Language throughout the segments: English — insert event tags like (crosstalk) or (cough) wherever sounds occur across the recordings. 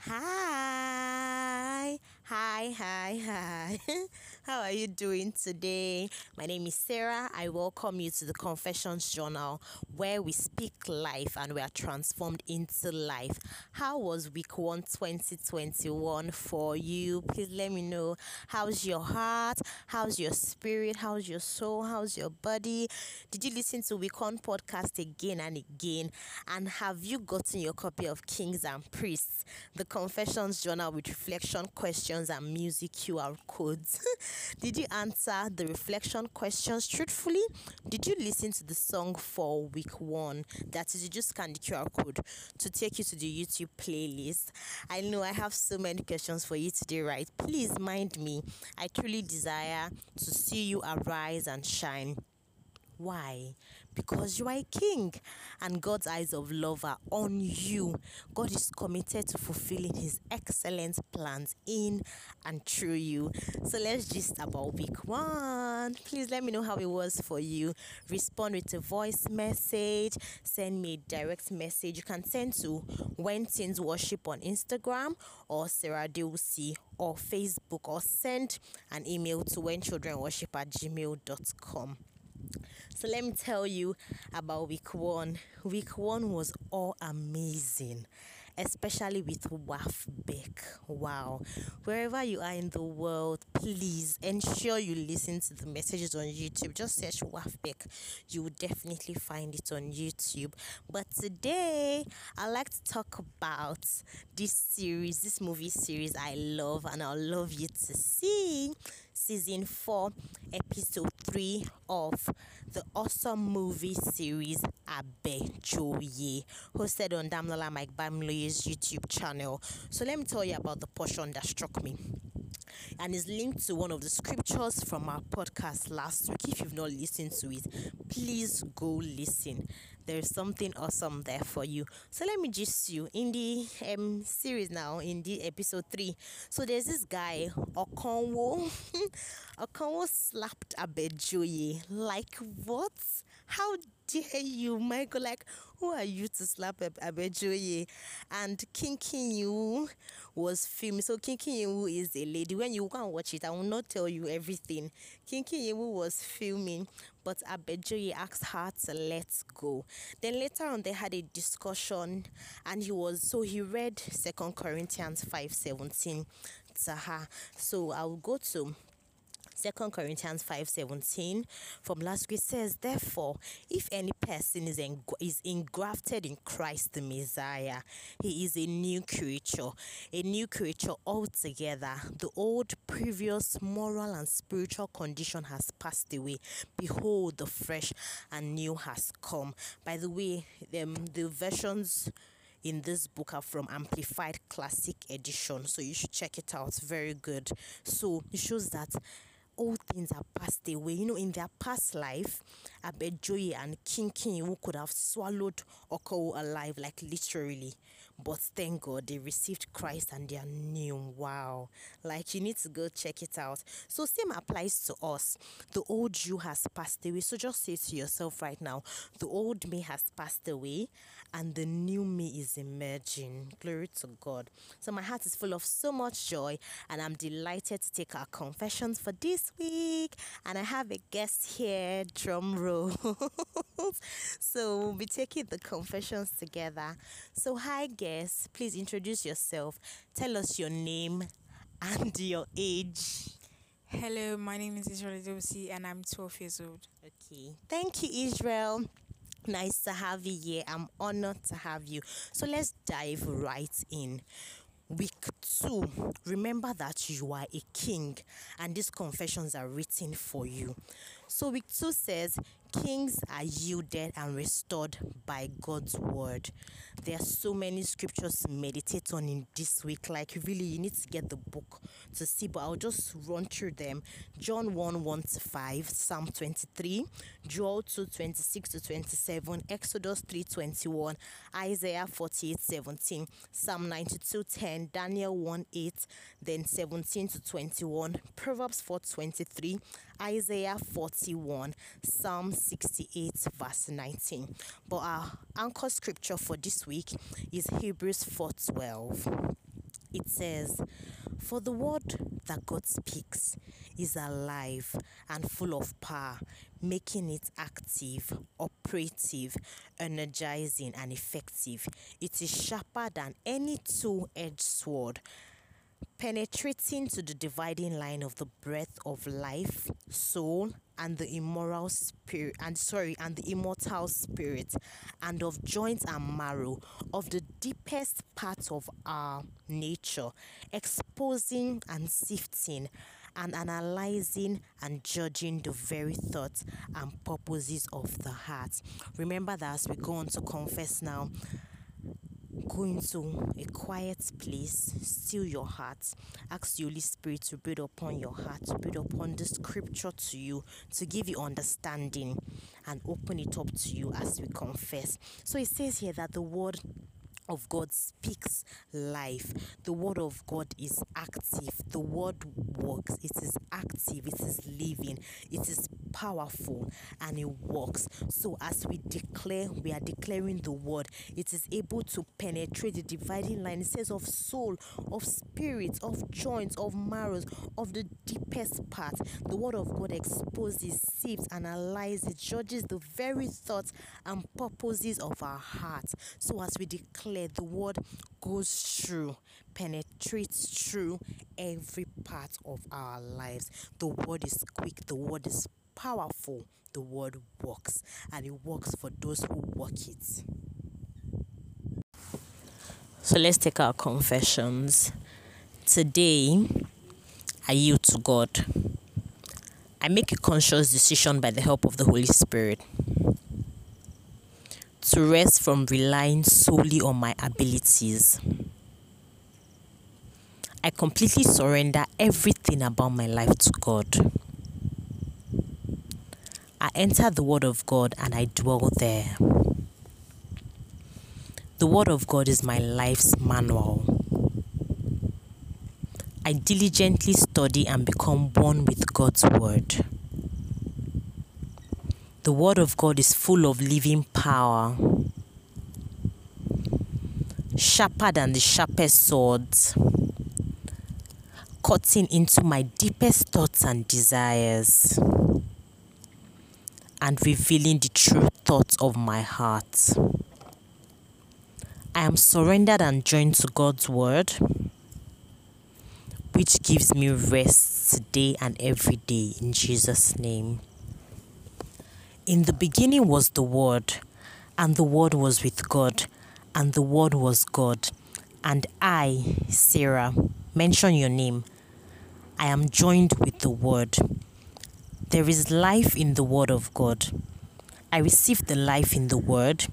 Hi, hi, hi, hi. (laughs) How are you doing today? My name is Sarah. I welcome you to the Confessions Journal where we speak life and we are transformed into life. How was week 1 2021 for you? Please let me know. How's your heart? How's your spirit? How's your soul? How's your body? Did you listen to week 1 podcast again and again? And have you gotten your copy of Kings and Priests? The confessions journal with reflection questions and music QR codes. (laughs) Did you answer the reflection questions truthfully? Did you listen to the song for week one? That is, you just scan the QR code to take you to the YouTube playlist. I know I have so many questions for you today, right? Please mind me. I truly desire to see you arise and shine. Why? Because you are a king and God's eyes of love are on you. God is committed to fulfilling his excellent plans in and through you. So let's just about week one. Please let me know how it was for you. Respond with a voice message, send me a direct message. You can send to When Teens Worship on Instagram or Sarah Deuce or Facebook or send an email to when children worship at gmail.com. So let me tell you about week one. Week one was all amazing, especially with WAFBEC. Wow. Wherever you are in the world, please ensure you listen to the messages on YouTube. Just search WAFBEC. You will definitely find it on YouTube. But today, i like to talk about this series, this movie series I love, and I'll love you to see season 4, episode 3 of the awesome movie series Abejoye, hosted on Damilola Mike Bamiloye's YouTube channel. So let me tell you about the portion that struck me and is linked to one of the scriptures from our podcast last week. If you've not listened to it, please go listen. There is something awesome there for you. So let me just you in the um, series now in the episode three. So there's this guy Okonwo. (laughs) Okonwo slapped Abejoye. Like what? How dare you, Michael? Like, who are you to slap a Abejoye? And King you was filming. So King you is a lady. When you go and watch it, I will not tell you everything. King you was filming, but Abejoye asked her to let go. Then later on, they had a discussion, and he was so he read Second Corinthians five seventeen to her. So I will go to Second Corinthians 5:17 from last week says, Therefore, if any person is, en- is engrafted in Christ the Messiah, he is a new creature, a new creature altogether. The old previous moral and spiritual condition has passed away. Behold, the fresh and new has come. By the way, um, the versions in this book are from Amplified Classic Edition, so you should check it out. Very good. So it shows that all things are passed away. You know, in their past life, Abejoye and King King who could have swallowed Oko alive, like literally. But thank God they received Christ and they are new. Wow. Like you need to go check it out. So same applies to us. The old you has passed away. So just say to yourself right now, the old me has passed away and the new me is emerging. Glory to God. So my heart is full of so much joy and I'm delighted to take our confessions for this week, and I have a guest here, drum roll. (laughs) so we'll be taking the confessions together. So, hi, guest, please introduce yourself. Tell us your name and (laughs) your age. Hello, my name is Israel Dosi and I'm 12 years old. Okay, thank you, Israel. Nice to have you here. I'm honored to have you. So let's dive right in. Week 2. Remember that you are a king and these confessions are written for you. So, week 2 says, Kings are yielded and restored by God's word. There are so many scriptures to meditate on in this week. Like, really, you need to get the book to see, but I'll just run through them. John 1 1 to 5, Psalm 23, Joel 2 26 to 27, Exodus 3 21, Isaiah 48 17, Psalm 92 10, Daniel 1 8, then 17 to 21, Proverbs 4 23, Isaiah 41, Psalm 68, verse 19. But our anchor scripture for this week is Hebrews 4 12. It says, For the word that God speaks is alive and full of power, making it active, operative, energizing, and effective. It is sharper than any two edged sword penetrating to the dividing line of the breath of life, soul, and the immoral spirit and sorry and the immortal spirit and of joints and marrow of the deepest part of our nature exposing and sifting and analyzing and judging the very thoughts and purposes of the heart. Remember that as we go on to confess now go into a quiet place, still your heart, ask the Holy Spirit to build upon your heart, to breathe upon the scripture to you, to give you understanding and open it up to you as we confess. So it says here that the word of God speaks life. The word of God is active. The word works. It is active. It is living. It is powerful and it works. So as we declare, we are declaring the word. It is able to penetrate the dividing line. It says of soul, of spirit, of joints, of marrows, of the deepest part. The word of God exposes, sieves, analyzes, judges the very thoughts and purposes of our hearts. So as we declare the word goes through, penetrates through every part of our lives. The word is quick, the word is powerful, the word works, and it works for those who work it. So let's take our confessions. Today, I yield to God. I make a conscious decision by the help of the Holy Spirit to rest from relying solely on my abilities. I completely surrender everything about my life to God. I enter the Word of God and I dwell there. The Word of God is my life's manual. I diligently study and become one with God's Word. The Word of God is full of living power, sharper than the sharpest swords, cutting into my deepest thoughts and desires, and revealing the true thoughts of my heart. I am surrendered and joined to God's Word, which gives me rest today and every day in Jesus' name. In the beginning was the Word, and the Word was with God, and the Word was God. And I, Sarah, mention your name. I am joined with the Word. There is life in the Word of God. I receive the life in the Word,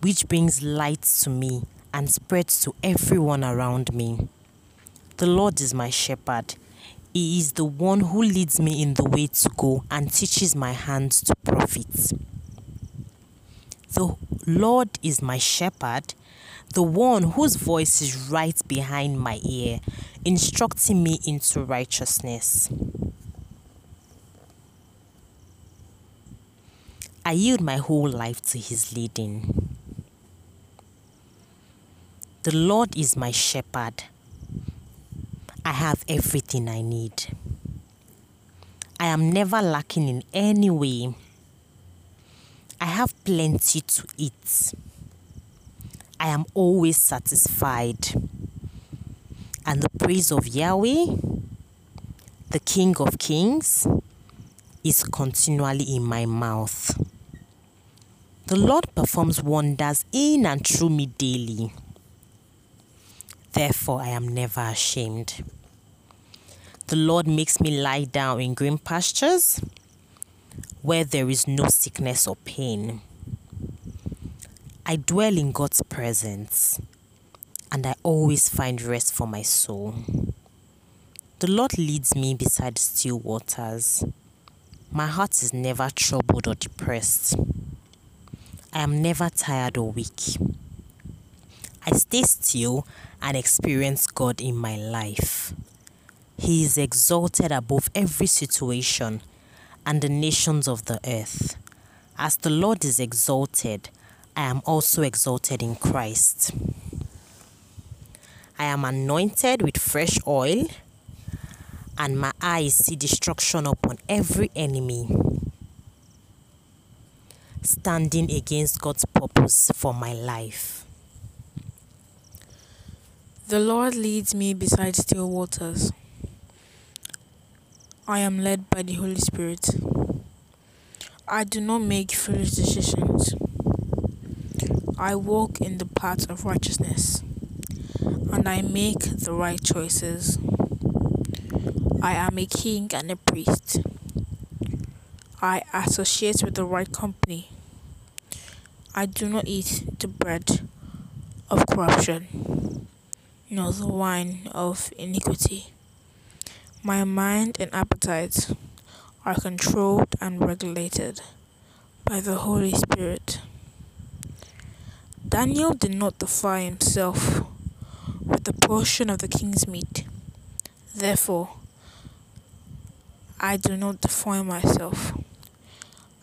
which brings light to me and spreads to everyone around me. The Lord is my shepherd. He is the one who leads me in the way to go and teaches my hands to profit. The Lord is my shepherd, the one whose voice is right behind my ear, instructing me into righteousness. I yield my whole life to his leading. The Lord is my shepherd. I have everything I need. I am never lacking in any way. I have plenty to eat. I am always satisfied. And the praise of Yahweh, the King of Kings, is continually in my mouth. The Lord performs wonders in and through me daily. Therefore, I am never ashamed. The Lord makes me lie down in green pastures where there is no sickness or pain. I dwell in God's presence and I always find rest for my soul. The Lord leads me beside still waters. My heart is never troubled or depressed. I am never tired or weak. I stay still and experience God in my life. He is exalted above every situation and the nations of the earth. As the Lord is exalted, I am also exalted in Christ. I am anointed with fresh oil, and my eyes see destruction upon every enemy standing against God's purpose for my life. The Lord leads me beside still waters. I am led by the Holy Spirit. I do not make foolish decisions. I walk in the path of righteousness and I make the right choices. I am a king and a priest. I associate with the right company. I do not eat the bread of corruption, nor the wine of iniquity. My mind and appetites are controlled and regulated by the Holy Spirit. Daniel did not defy himself with the portion of the king's meat. Therefore, I do not defile myself.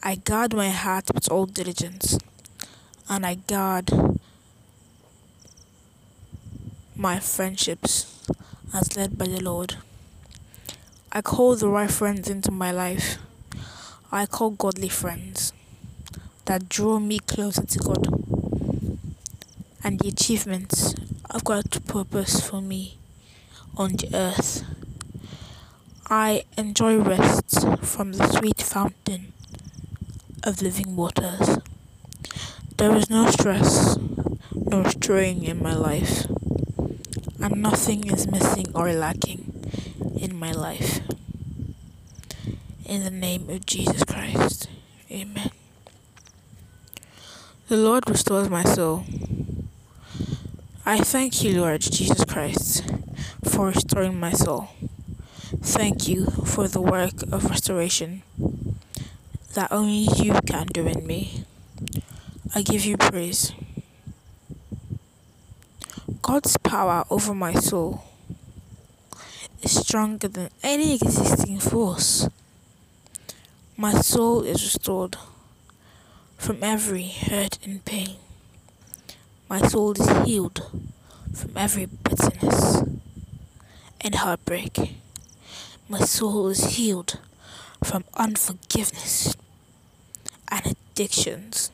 I guard my heart with all diligence, and I guard my friendships as led by the Lord. I call the right friends into my life. I call godly friends that draw me closer to God and the achievements of God's purpose for me on the earth. I enjoy rest from the sweet fountain of living waters. There is no stress, no strain in my life, and nothing is missing or lacking in my life. In the name of Jesus Christ, Amen. The Lord restores my soul. I thank you, Lord Jesus Christ, for restoring my soul. Thank you for the work of restoration that only you can do in me. I give you praise. God's power over my soul is stronger than any existing force. My soul is restored from every hurt and pain. My soul is healed from every bitterness and heartbreak. My soul is healed from unforgiveness and addictions.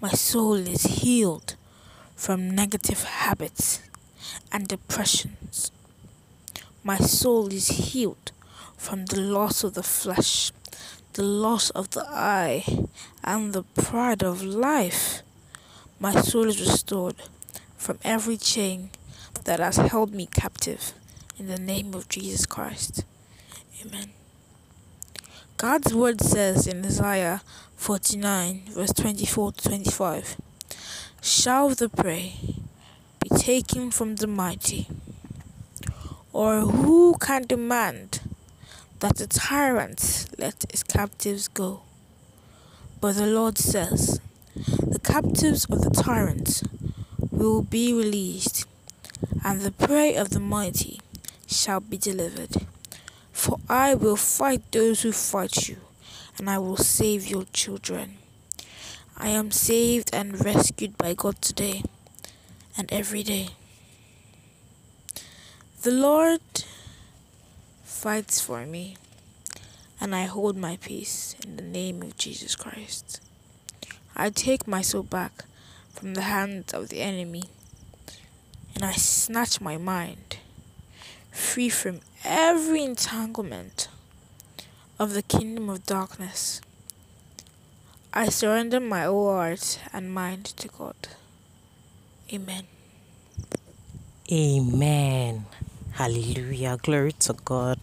My soul is healed from negative habits and depressions. My soul is healed from the loss of the flesh, the loss of the eye, and the pride of life. My soul is restored from every chain that has held me captive in the name of Jesus Christ. Amen. God's word says in Isaiah 49, verse 24 to 25 Shall the prey be taken from the mighty? Or who can demand that the tyrant let his captives go? But the Lord says, The captives of the tyrant will be released, and the prey of the mighty shall be delivered. For I will fight those who fight you, and I will save your children. I am saved and rescued by God today and every day. The Lord fights for me, and I hold my peace in the name of Jesus Christ. I take my soul back from the hands of the enemy, and I snatch my mind free from every entanglement of the kingdom of darkness. I surrender my whole heart and mind to God. Amen. Amen. Hallelujah. Glory to God.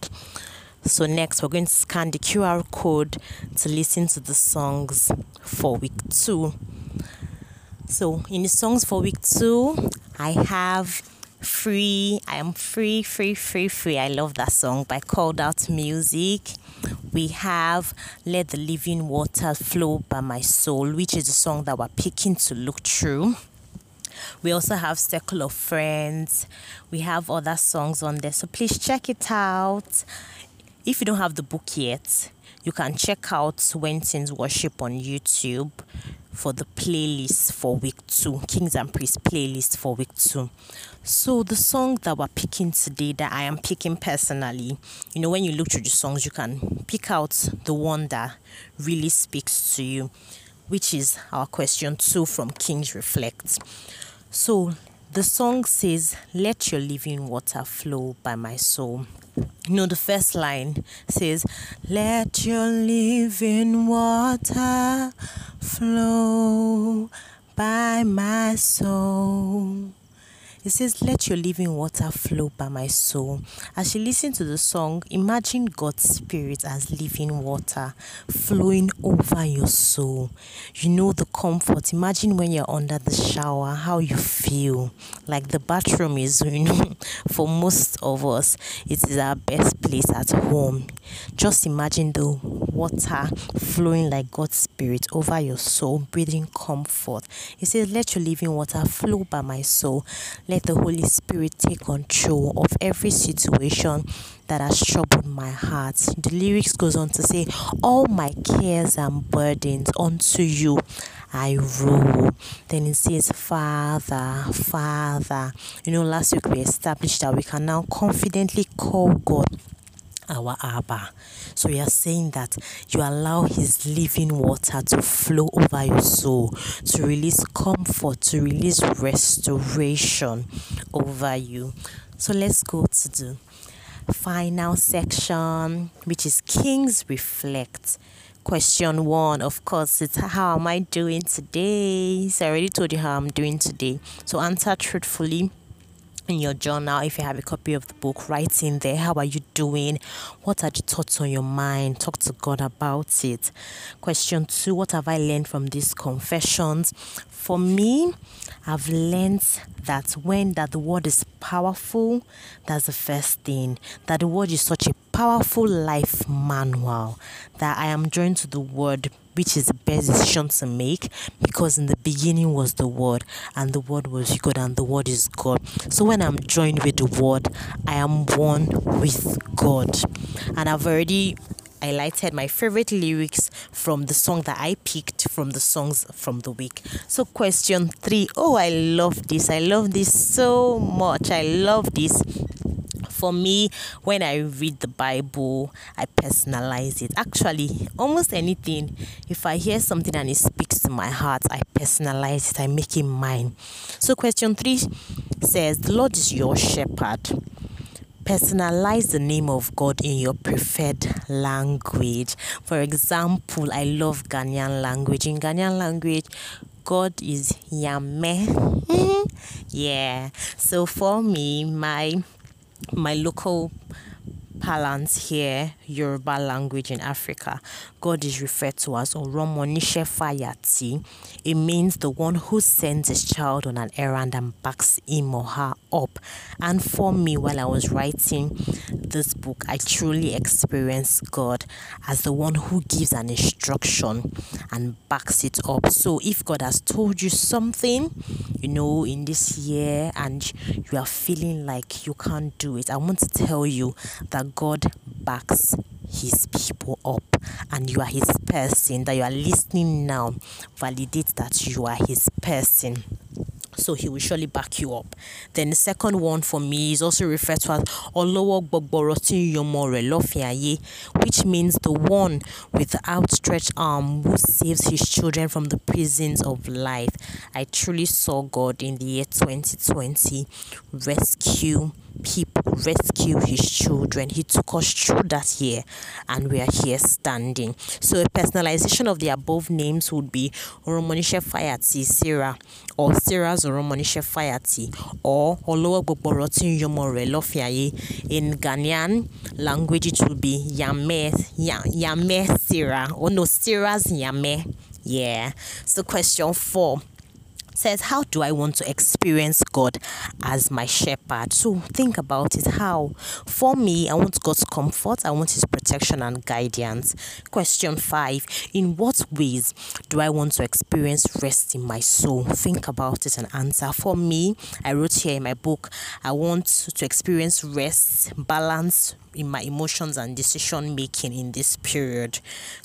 So, next, we're going to scan the QR code to listen to the songs for week two. So, in the songs for week two, I have Free. I am free, free, free, free. I love that song by Called Out Music. We have Let the Living Water Flow by My Soul, which is a song that we're picking to look through. We also have Circle of Friends. We have other songs on there, so please check it out. If you don't have the book yet, you can check out When Worship on YouTube for the playlist for week two, Kings and Priests playlist for week two. So the song that we're picking today, that I am picking personally, you know, when you look through the songs, you can pick out the one that really speaks to you, which is our question two from Kings Reflect. So the song says, Let your living water flow by my soul. You know, the first line says, Let your living water flow by my soul. It says, Let your living water flow by my soul. As you listen to the song, imagine God's Spirit as living water flowing over your soul. You know the comfort. Imagine when you're under the shower, how you feel. Like the bathroom is, (laughs) you know, for most of us, it is our best place at home. Just imagine the water flowing like God's Spirit over your soul, breathing comfort. It says, Let your living water flow by my soul. Let the Holy Spirit take control of every situation that has troubled my heart. The lyrics goes on to say, All my cares and burdens unto you I roll. Then it says, Father, Father. You know, last week we established that we can now confidently call God our Abba. So you are saying that you allow His living water to flow over your soul, to release comfort, to release restoration over you. So let's go to the final section, which is Kings Reflect. Question one, of course, it's how am I doing today? So I already told you how I'm doing today. So answer truthfully in your journal if you have a copy of the book write in there. How are you doing? What are the thoughts on your mind? Talk to god about it. Question two what have i learned from these confessions? For me i've learned that when that the word is powerful that's the first thing. That the word is such a powerful life manual that i am drawn to the word which is the best decision to make because in the beginning was the word and the word was God and the word is God. So when I'm joined with the word, I am one with God. And I've already highlighted my favorite lyrics from the song that I picked from the songs from the week. So, question three. Oh, I love this. I love this so much. I love this for me, when I read the Bible, I personalize it. Actually, almost anything, if I hear something and it speaks to my heart, I personalize it, I make it mine. So, question three says, The Lord is your shepherd. Personalize the name of God in your preferred language. For example, I love Ghanaian language. In Ghanaian language, God is Yame. (laughs) yeah. So for me, my my local parlance here, Yoruba language in Africa, God is referred to as Oromonishe Fayati. It means the one who sends his child on an errand and backs him or her up. And for me, while I was writing this book, I truly experienced God as the one who gives an instruction and backs it up. So if God has told you something, you know, in this year and you are feeling like you can't do it, I want to tell you that God backs his people up and you are his person that you are listening now validate that you are his person so he will surely back you up. Then the second one for me is also referred to as Olowo which means the one with the outstretched arm who saves his children from the prisons of life. I truly saw God in the year 2020 rescue people, rescue his children. He took us through that year and we are here standing. So a personalization of the above names would be Oromonishe Fayati Sarah or Sarah's Oromonishe Fayati or Olowo Gbogborotin Yomore Lofiaye. In Ghanaian language it would be Yame, Yame Sarah or no Sarah's Yame. Yeah. So question four says, How do I want to experience God as my shepherd. So think about it. How? For me, I want God's comfort, I want His protection and guidance. Question five In what ways do I want to experience rest in my soul? Think about it and answer. For me, I wrote here in my book, I want to experience rest, balance, in my emotions and decision making in this period.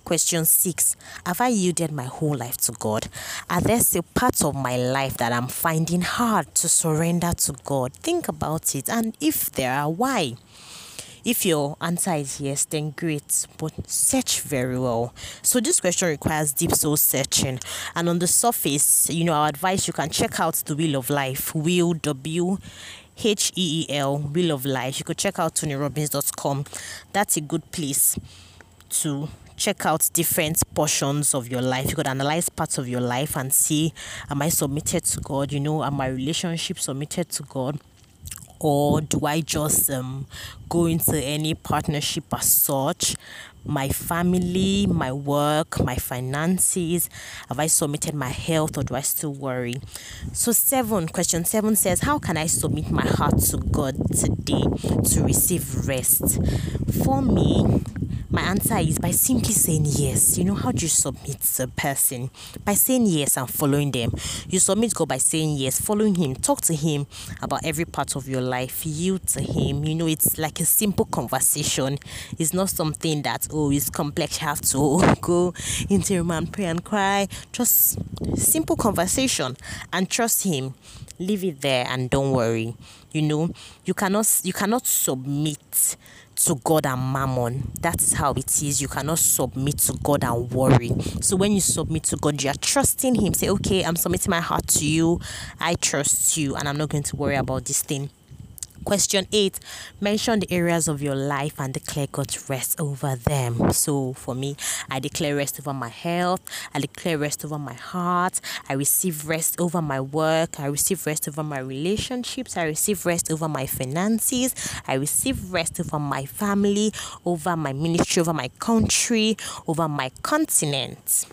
Question six Have I yielded my whole life to God? Are there still parts of my life that I'm finding hard to surrender to God? Think about it, and if there are, why? If your answer is yes, then great, but search very well. So, this question requires deep soul searching. And on the surface, you know, our advice you can check out the Wheel of Life, Wheel W H E E L, Wheel of Life. You could check out tonyrobbins.com. That's a good place to check out different portions of your life. You could analyze parts of your life and see, am I submitted to God? You know, are my relationships submitted to God? Or do I just um, go into any partnership as such? my family, my work, my finances? Have I submitted my health or do I still worry? So, seven, question seven says, How can I submit my heart to God today to receive rest? For me, my answer is by simply saying yes. You know, how do you submit to a person? By saying yes and following them. You submit God by saying yes, following Him, talk to Him about every part of your life, yield to Him. You know, it's like a simple conversation. It's not something that, oh, it's complex. You have to (laughs) oh, go into your man, pray and cry. Just simple conversation and trust Him. Leave it there and don't worry. You know, you cannot you cannot submit to God and mammon. That is how it is. You cannot submit to God and worry. So when you submit to God, you are trusting Him. Say, okay, I'm submitting my heart to you. I trust you, and I'm not going to worry about this thing. Question 8 Mention the areas of your life and declare God's rest over them. So, for me, I declare rest over my health, I declare rest over my heart, I receive rest over my work, I receive rest over my relationships, I receive rest over my finances, I receive rest over my family, over my ministry, over my country, over my continent.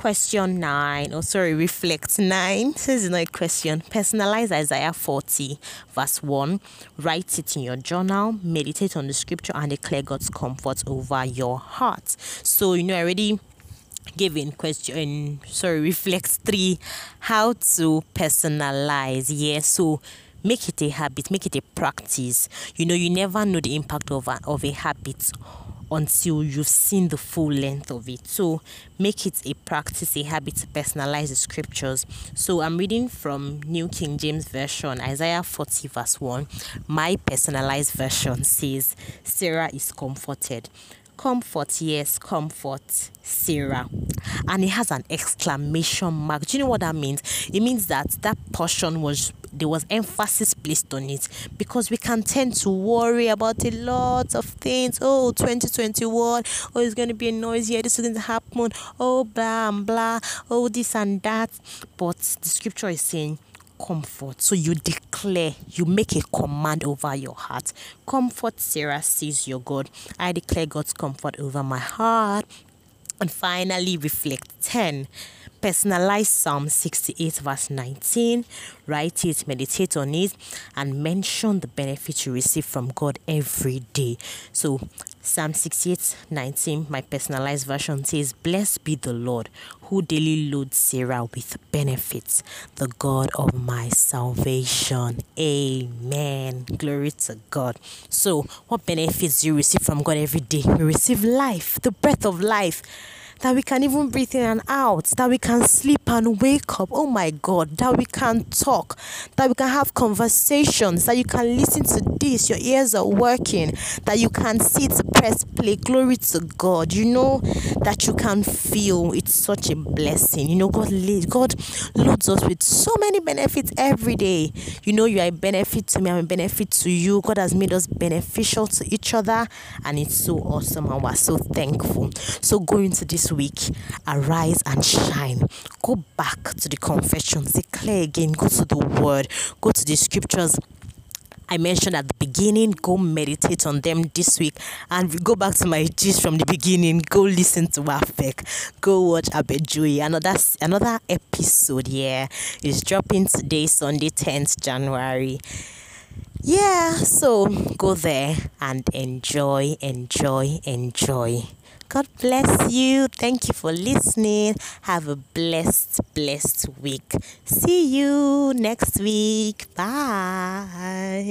Question 9, oh sorry, reflect 9. This is not a question. Personalize Isaiah 40, verse 1. Write it in your journal, meditate on the scripture, and declare God's comfort over your heart. So, you know, I already gave in question, sorry, reflect 3, how to personalize. Yes, yeah, so make it a habit, make it a practice. You know, you never know the impact of a, of a habit until you've seen the full length of it. So make it a practice, a habit to personalize the scriptures. So I'm reading from New King James Version, Isaiah 40, verse 1. My personalized version says, Sarah is comforted. Comfort, yes, comfort, Sarah. And it has an exclamation mark. Do you know what that means? It means that that portion was there was emphasis placed on it because we can tend to worry about a lot of things. Oh, 2021, oh, it's going to be a noise here, this is going to happen, oh, blah, and blah, oh, this and that. But the scripture is saying, comfort. So you declare, you make a command over your heart. Comfort, Sarah says your God. I declare God's comfort over my heart. And finally, reflect 10 personalize Psalm 68, verse 19, write it, meditate on it, and mention the benefits you receive from God every day. So, Psalm 68, 19, my personalized version says, Blessed be the Lord who daily loads Sarah with benefits, the God of my salvation. Amen. Glory to God. So, what benefits do you receive from God every day? You receive life, the breath of life that we can even breathe in and out, that we can sleep and wake up. Oh my God, that we can talk, that we can have conversations, that you can listen to this, your ears are working, that you can to press play. Glory to God. You know that you can feel it's such a blessing. You know, God, God loads us with so many benefits every day. You know, you are a benefit to me, I'm a benefit to you. God has made us beneficial to each other, and it's so awesome, and we're so thankful. So, go into this week, arise and shine. Go back to the confessions, declare again, go to the word, go to the scriptures I mentioned at the beginning, go meditate on them this week and go back to my gist from the beginning. Go listen to WAFBEC. Go watch Abejoye. Another another episode here is dropping today, Sunday, 10th January. Yeah, so go there and enjoy, enjoy, enjoy. God bless you. Thank you for listening. Have a blessed, blessed week. See you next week. Bye.